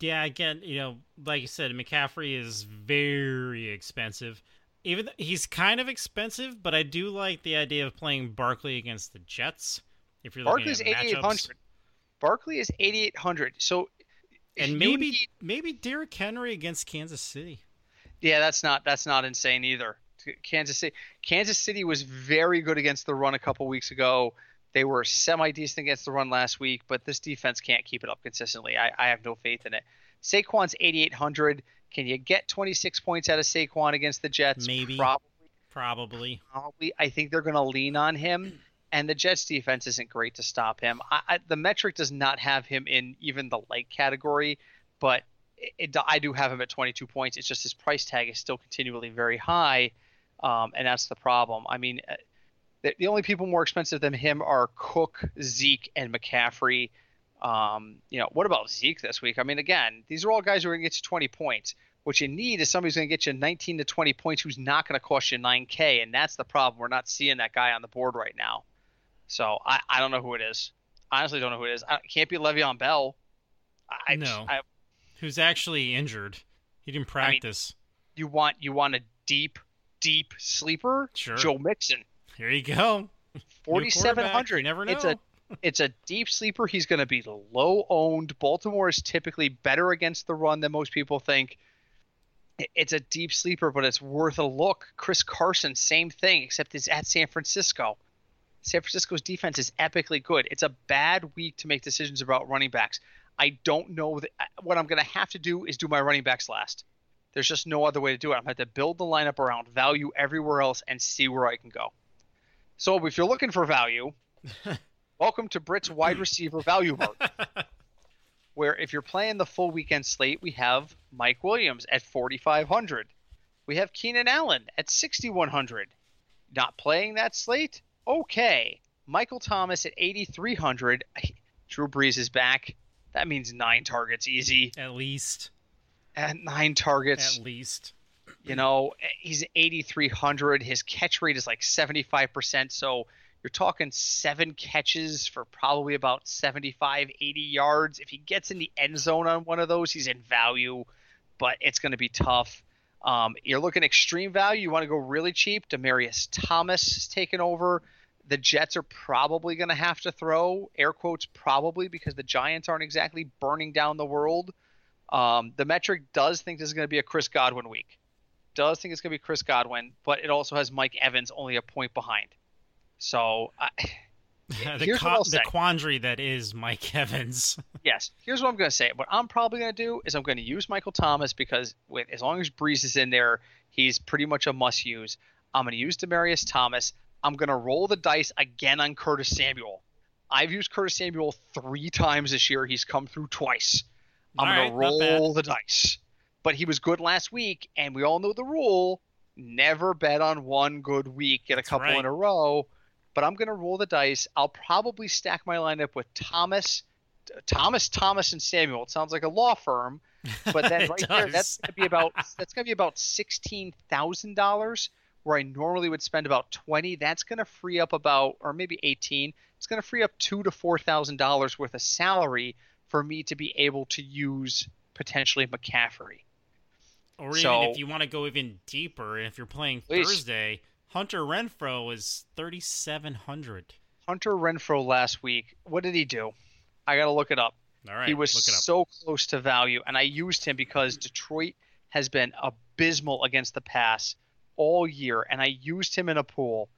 Yeah, again, you know, like you said, McCaffrey is very expensive. Even he's kind of expensive, but I do like the idea of playing Barkley against the Jets. If you're Barkley's looking at 8800. Barkley is 8800. So and maybe need... maybe Derrick Henry against Kansas City. Yeah, that's not that's not insane either. Kansas City Kansas City was very good against the run a couple weeks ago. They were semi decent against the run last week, but this defense can't keep it up consistently. I, I have no faith in it. Saquon's 8,800. Can you get 26 points out of Saquon against the Jets? Maybe. Probably. Probably. Probably. I think they're going to lean on him, and the Jets defense isn't great to stop him. I, I, the metric does not have him in even the light category, but it, it, I do have him at 22 points. It's just his price tag is still continually very high, um, and that's the problem. I mean, uh, the, the only people more expensive than him are Cook, Zeke, and McCaffrey. Um, you know, what about Zeke this week? I mean, again, these are all guys who are going to get you 20 points. What you need is somebody who's going to get you 19 to 20 points who's not going to cost you 9K, and that's the problem. We're not seeing that guy on the board right now. So I, I don't know who it is. Honestly, don't know who it is. I, it can't be Le'Veon Bell. I, no. I, who's actually injured? He didn't practice. I mean, you want you want a deep, deep sleeper? Sure. Joe Mixon. Here you go. Forty seven hundred. Never know. It's a it's a deep sleeper. He's going to be low owned. Baltimore is typically better against the run than most people think. It's a deep sleeper, but it's worth a look. Chris Carson, same thing, except it's at San Francisco. San Francisco's defense is epically good. It's a bad week to make decisions about running backs. I don't know that what I'm going to have to do is do my running backs last. There's just no other way to do it. I'm going to have to build the lineup around value everywhere else and see where I can go. So if you're looking for value, welcome to Brit's wide receiver value mode. where if you're playing the full weekend slate, we have Mike Williams at 4,500. We have Keenan Allen at 6,100. Not playing that slate? Okay. Michael Thomas at 8,300. Drew Brees is back. That means nine targets easy. At least. At nine targets. At least. You know, he's 8,300. His catch rate is like 75%. So you're talking seven catches for probably about 75, 80 yards. If he gets in the end zone on one of those, he's in value, but it's going to be tough. Um, you're looking extreme value. You want to go really cheap. Demaryius Thomas is taking over. The Jets are probably going to have to throw air quotes probably because the Giants aren't exactly burning down the world. Um, the metric does think this is going to be a Chris Godwin week does think it's going to be Chris Godwin, but it also has Mike Evans only a point behind. So I, the, co- the quandary that is Mike Evans. yes, here's what I'm going to say. What I'm probably going to do is I'm going to use Michael Thomas because with as long as Brees is in there, he's pretty much a must use. I'm going to use Demaryius Thomas. I'm going to roll the dice again on Curtis Samuel. I've used Curtis Samuel three times this year. He's come through twice. I'm going to roll the dice but he was good last week, and we all know the rule: never bet on one good week, get a couple right. in a row. But I'm going to roll the dice. I'll probably stack my lineup with Thomas, Thomas, Thomas, and Samuel. It sounds like a law firm, but then right there, that's going to be about that's going to be about sixteen thousand dollars. Where I normally would spend about twenty, that's going to free up about, or maybe eighteen. It's going to free up two to four thousand dollars worth of salary for me to be able to use potentially McCaffrey. Or so, even if you want to go even deeper, if you're playing please. Thursday, Hunter Renfrow is 3,700. Hunter Renfrow last week, what did he do? I got to look it up. All right, he was look it up. so close to value, and I used him because Detroit has been abysmal against the pass all year, and I used him in a pool.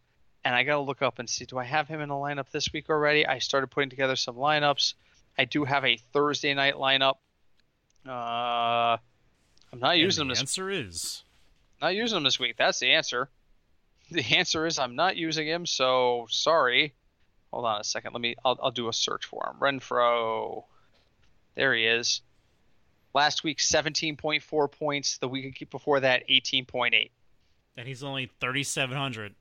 And I got to look up and see, do I have him in a lineup this week already? I started putting together some lineups. I do have a Thursday night lineup. Uh, I'm not using him the this answer is not using him this week. That's the answer. The answer is I'm not using him, so sorry. Hold on a second. Let me. I'll, I'll do a search for him. Renfrow. There he is. Last week, 17.4 points. The week before that, 18.8. and he's only 3700.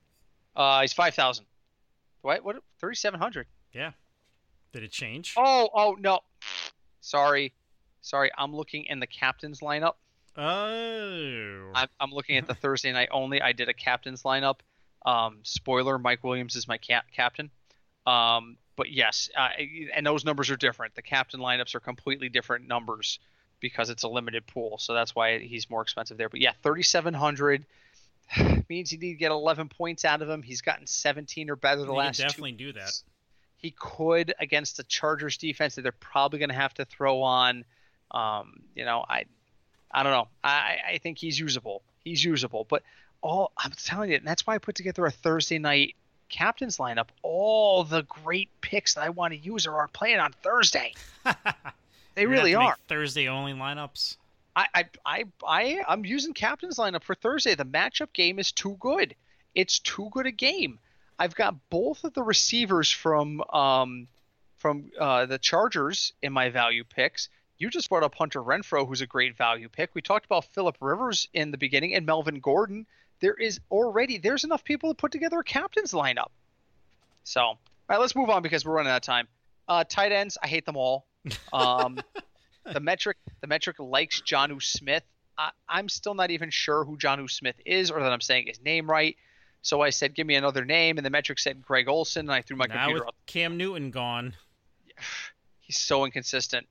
Uh, he's 5,000. What? What? 3,700. Yeah. Did it change? Oh, oh no. Sorry, sorry. I'm looking in the captain's lineup. Oh. I'm, I'm looking at the Thursday night only. I did a captain's lineup. Um, spoiler: Mike Williams is my cap- captain. Um, but yes, uh, and those numbers are different. The captain lineups are completely different numbers because it's a limited pool, so that's why he's more expensive there. But yeah, 3,700 means you need to get 11 points out of him. He's gotten 17 or better the can last two definitely do that. he could against the Chargers defense that they're probably going to have to throw on. Um, you know, I, I don't know. I, I think he's usable. He's usable, but all I'm telling you, and that's why I put together a Thursday night captain's lineup. All the great picks that I want to use are, are playing on Thursday. They really have to make are. Thursday only lineups. I, I, I, I, I'm using captain's lineup for Thursday. The matchup game is too good. It's too good a game. I've got both of the receivers from um, from uh, the Chargers in my value picks. You just brought up Hunter Renfrow, who's a great value pick. We talked about Philip Rivers in the beginning and Melvin Gordon. There is already there's enough people to put together a captain's lineup. So, all right, let's move on because we're running out of time. Uh, tight ends, I hate them all. Um, the metric the metric likes Jonnu Smith. I, I'm still not even sure who Jonnu Smith is or that I'm saying his name right. So I said, give me another name, and the metric said Greg Olsen, and I threw my now computer with out. Cam Newton gone. He's so inconsistent.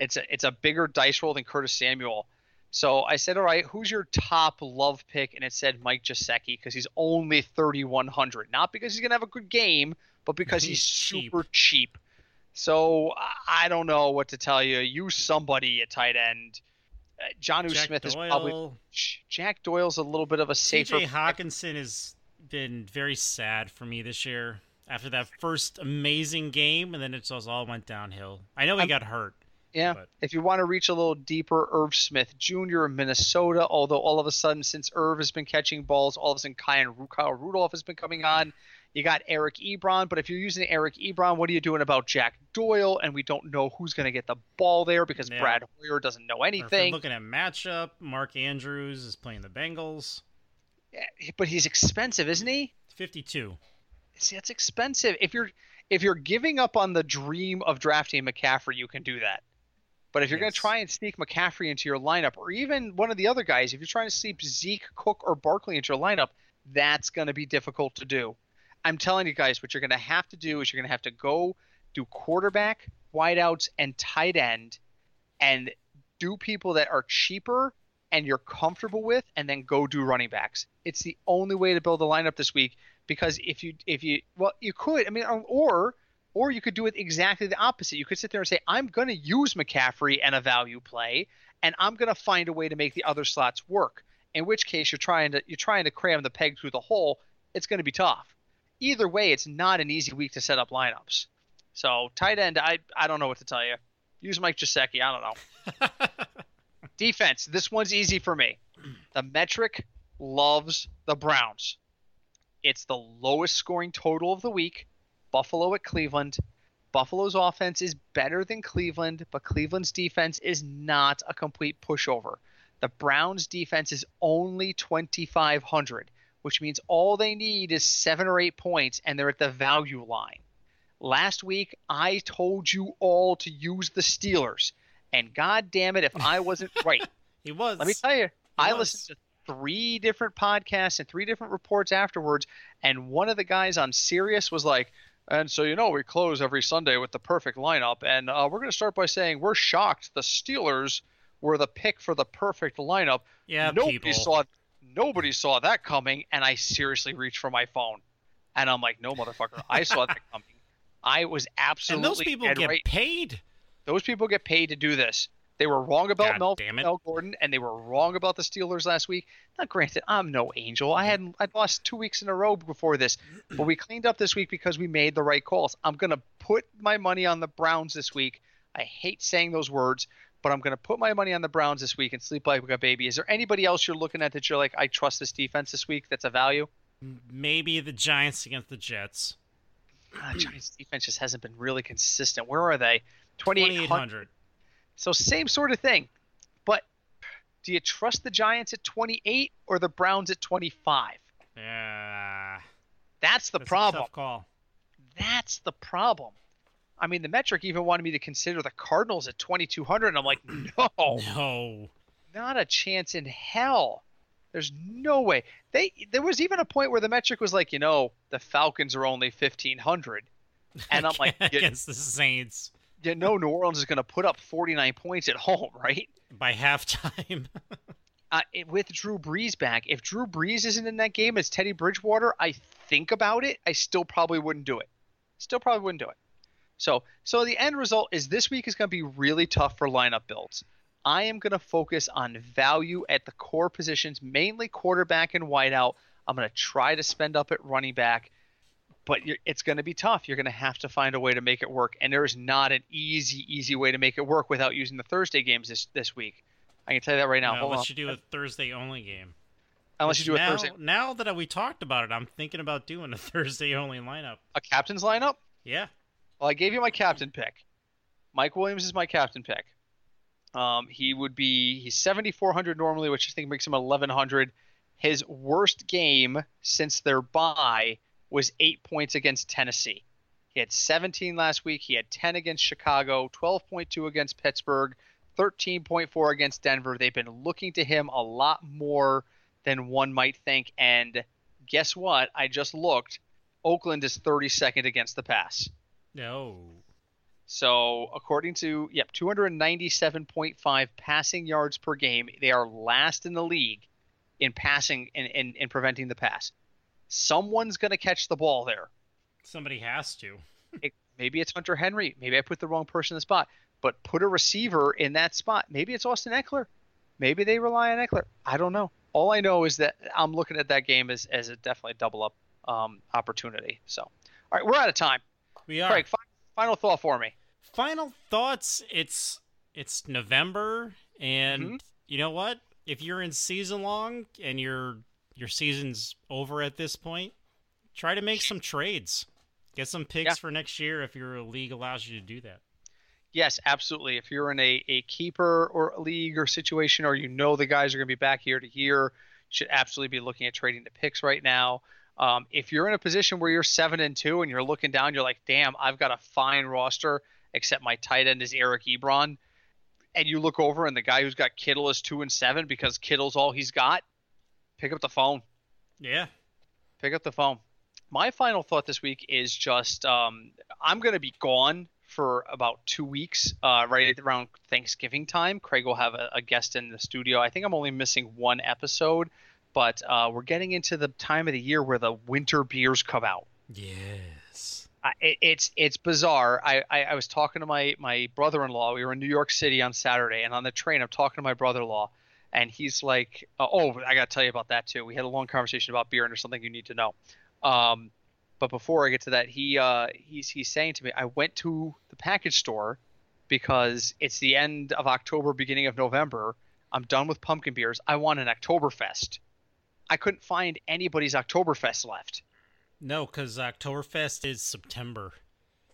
It's a it's a bigger dice roll than Curtis Samuel. So I said, all right, who's your top love pick? And it said Mike Gesicki because he's only 3,100. Not because he's gonna have a good game, but because he's, He's cheap. super cheap. So I- don't know what to tell you. Use somebody at tight end. Uh, John Jack Smith Doyle. is probably Jack Doyle's a little bit of a safer. TJ Hockenson has been very sad for me this year. After that first amazing game, and then it just all went downhill. I know he I'm- got hurt. Yeah. But- If you want to reach a little deeper, Irv Smith Jr. in Minnesota, although all of a sudden, since Irv has been catching balls, all of a sudden Kyle, Rudolph has been coming on. You got Eric Ebron, but if you're using Eric Ebron, what are you doing about Jack Doyle? And we don't know who's going to get the ball there because Yeah. Brad Hoyer doesn't know anything. looking at matchup, Mark Andrews is playing the Bengals. Yeah, But he's expensive, isn't he? 52. See, that's expensive. If you're if you're giving up on the dream of drafting McCaffrey, you can do that. But if you're going to try and sneak McCaffrey into your lineup, or even one of the other guys, if you're trying to sneak Zeke, Cook, or Barkley into your lineup, that's going to be difficult to do. I'm telling you guys, what you're going to have to do is you're going to have to go do quarterback, wideouts, and tight end, and do people that are cheaper and you're comfortable with, and then go do running backs. It's the only way to build a lineup this week because if you if you well you could I mean or or you could do it exactly the opposite. You could sit there and say I'm going to use McCaffrey and a value play, and I'm going to find a way to make the other slots work. In which case you're trying to you're trying to cram the peg through the hole. It's going to be tough. Either way, it's not an easy week to set up lineups. So tight end, I I don't know what to tell you. Use Mike Gesicki. I don't know. Defense. This one's easy for me. The metric loves the Browns. It's the lowest scoring total of the week. Buffalo at Cleveland. Buffalo's offense is better than Cleveland, but Cleveland's defense is not a complete pushover. The Browns' defense is only 2,500, which means all they need is seven or eight points, and they're at the value line. Last week, I told you all to use the Steelers, and God damn it, if I wasn't right, He was. let me tell you, I was. listened to three different podcasts and three different reports afterwards, and one of the guys on Sirius was like, and so you know we close every Sunday with the perfect lineup, and uh, we're going to start by saying we're shocked the Steelers were the pick for the perfect lineup. yeah, nobody people. saw nobody saw that coming, and I seriously reached for my phone, and I'm like, no motherfucker, I saw that coming. I was absolutely. and those people get right. paid. Those people get paid to do this. They were wrong about God Mel. Mel Gordon, and they were wrong about the Steelers last week. Now, granted, I'm no angel. I had I'd lost two weeks in a row before this, but we cleaned up this week because we made the right calls. I'm gonna put my money on the Browns this week. I hate saying those words, but I'm gonna put my money on the Browns this week and sleep like a baby. Is there anybody else you're looking at that you're like, I trust this defense this week? That's a value. Maybe the Giants against the Jets. Ah, Giants defense just hasn't been really consistent. Where are they? 2800. 2800. So same sort of thing. But do you trust the Giants at 28 or the Browns at 25? Yeah. That's the That's problem. tough call. That's the problem. I mean, the metric even wanted me to consider the Cardinals at 2200 and I'm like, "No, No. not a chance in hell." There's no way. They there was even a point where the metric was like, you know, the Falcons are only 1500. And I'm like, against the Saints you know New Orleans is going to put up 49 points at home, right? by halftime. uh, it, with Drew Brees back, if Drew Brees isn't in that game as Teddy Bridgewater, I think about it. I still probably wouldn't do it. Still probably wouldn't do it. So, so the end result is this week is going to be really tough for lineup builds. I am going to focus on value at the core positions, mainly quarterback and wideout. I'm going to try to spend up at running back, but it's going to be tough. You're going to have to find a way to make it work, and there is not an easy, easy way to make it work without using the Thursday games this this week. I can tell you that right now. No, unless on. you do a Thursday only game. Unless you do a now, Thursday, Now that we talked about it, I'm thinking about doing a Thursday only lineup. a captain's lineup. Yeah. Well, I gave you my captain pick. Mike Williams is my captain pick. Um, he would be he's 7400 normally, which I think makes him 1100. His worst game since their bye was eight points against Tennessee. He had 17 last week. He had 10 against Chicago, 12.2 against Pittsburgh, 13.4 against Denver. They've been looking to him a lot more than one might think. And guess what? I just looked. Oakland is 32nd against the pass. No. So according to yep, 297.5 passing yards per game, they are last in the league in passing and in, in, in preventing the pass. Someone's going to catch the ball there. Somebody has to. It, maybe it's Hunter Henry. Maybe I put the wrong person in the spot. But put a receiver in that spot. Maybe it's Austin Ekeler. Maybe they rely on Ekeler. I don't know. All I know is that I'm looking at that game as, as a definitely double up um, opportunity. So, all right, we're out of time. We are. Craig, fi- final thought for me. Final thoughts. It's it's November, and Mhm. you know what? If you're in season long and your your season's over at this point, try to make some trades. Get some picks Yeah. for next year if your league allows you to do that. Yes, absolutely. If you're in a, a keeper or a league or situation, or you know the guys are going to be back year to year, you should absolutely be looking at trading the picks right now. Um, if you're in a position where you're seven and two and you're looking down, you're like, damn, I've got a fine roster, except my tight end is Eric Ebron, and you look over and the guy who's got Kittle is two and seven because Kittle's all he's got, pick up the phone Yeah. pick up the phone. My final thought this week is just um, I'm going to be gone for about two weeks, uh, right around Thanksgiving time. Craig will have a, a guest in the studio. I think I'm only missing one episode, but uh, we're getting into the time of the year where the winter beers come out. Yes. I, it, it's it's bizarre. I, I, I was talking to my my brother-in-law. We were in New York City on Saturday, and on the train, I'm talking to my brother-in-law, and he's like, uh, "Oh, I got to tell you about that too." We had a long conversation about beer, and there's something you need to know. Um, but before I get to that, he uh, he's he's saying to me, "I went to the package store because it's the end of October, beginning of November. I'm done with pumpkin beers. I want an Oktoberfest." I couldn't find anybody's Oktoberfest left. No, because Oktoberfest is September.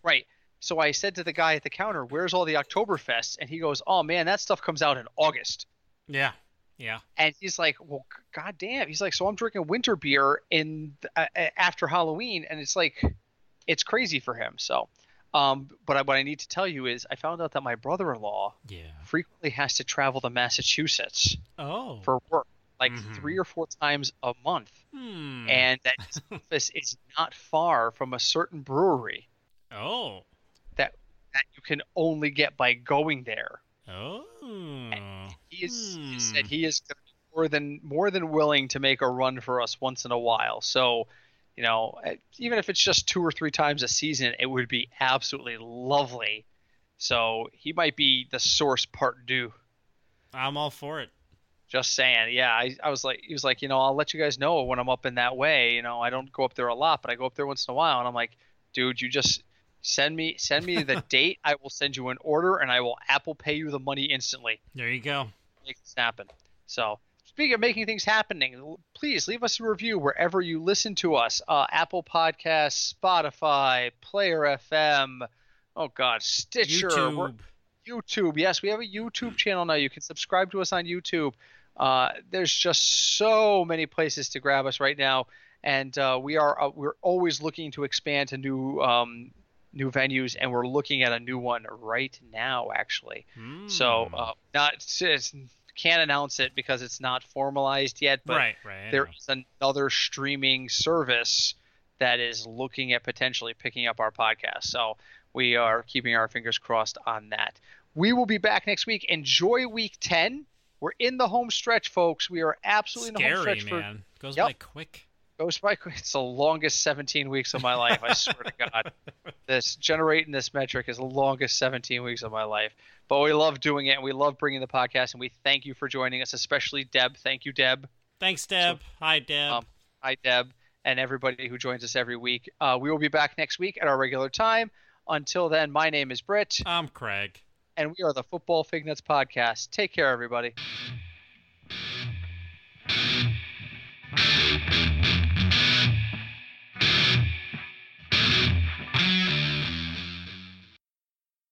Right. So I said to the guy at the counter, "Where's all the Oktoberfest?" And he goes, "Oh man, that stuff comes out in August." Yeah. Yeah. And he's like, "Well, goddamn." He's like, "So I'm drinking winter beer in uh, after Halloween," and it's like, it's crazy for him. So, um, but I, what I need to tell you is, I found out that my brother-in-law Yeah. frequently has to travel to Massachusetts Oh. for work, like Mhm. three or four times a month, Hmm. and that his office is not far from a certain brewery oh. That that you can only get by going there. Oh. He is he Hmm. said he is more than more than willing to make a run for us once in a while. So, you know, even if it's just two or three times a season, it would be absolutely lovely So he might be the source part due. I'm all for it. Just saying, yeah. I, I was like, he was like, you know, I'll let you guys know when I'm up in that way. You know, I don't go up there a lot, but I go up there once in a while. And I'm like, dude, you just send me send me the date. I will send you an order, and I will Apple Pay you the money instantly. There you go. Make this happen. So speaking of making things happening, please leave us a review wherever you listen to us. Uh, Apple Podcasts, Spotify, Player FM. Oh God, Stitcher. YouTube. YouTube. Yes, we have a YouTube channel now. You can subscribe to us on YouTube. Uh, there's just so many places to grab us right now, and uh, we are uh, we're always looking to expand to new um, new venues, and we're looking at a new one right now, actually. So Mm. uh, not it's, can't announce it because it's not formalized yet, but right, right. There is another streaming service that is looking at potentially picking up our podcast. So we are keeping our fingers crossed on that. We will be back next week. Enjoy week 10. We're in the home stretch, folks. We are absolutely in the home Scary, stretch for man. Goes Yep. by quick. Goes by it's the longest 17 weeks of my life. I swear to God, this generating this metric is the longest 17 weeks of my life. But we love doing it, and we love bringing the podcast, and we thank you for joining us, especially Deb. Thank you, Deb. Thanks, Deb. Hi, Deb. Um, Hi, Deb, and everybody who joins us every week. Uh, we will be back next week at our regular time. Until then, my name is Britt, I'm Craig. and we are the Football Fig Nuts Podcast. Take care, everybody.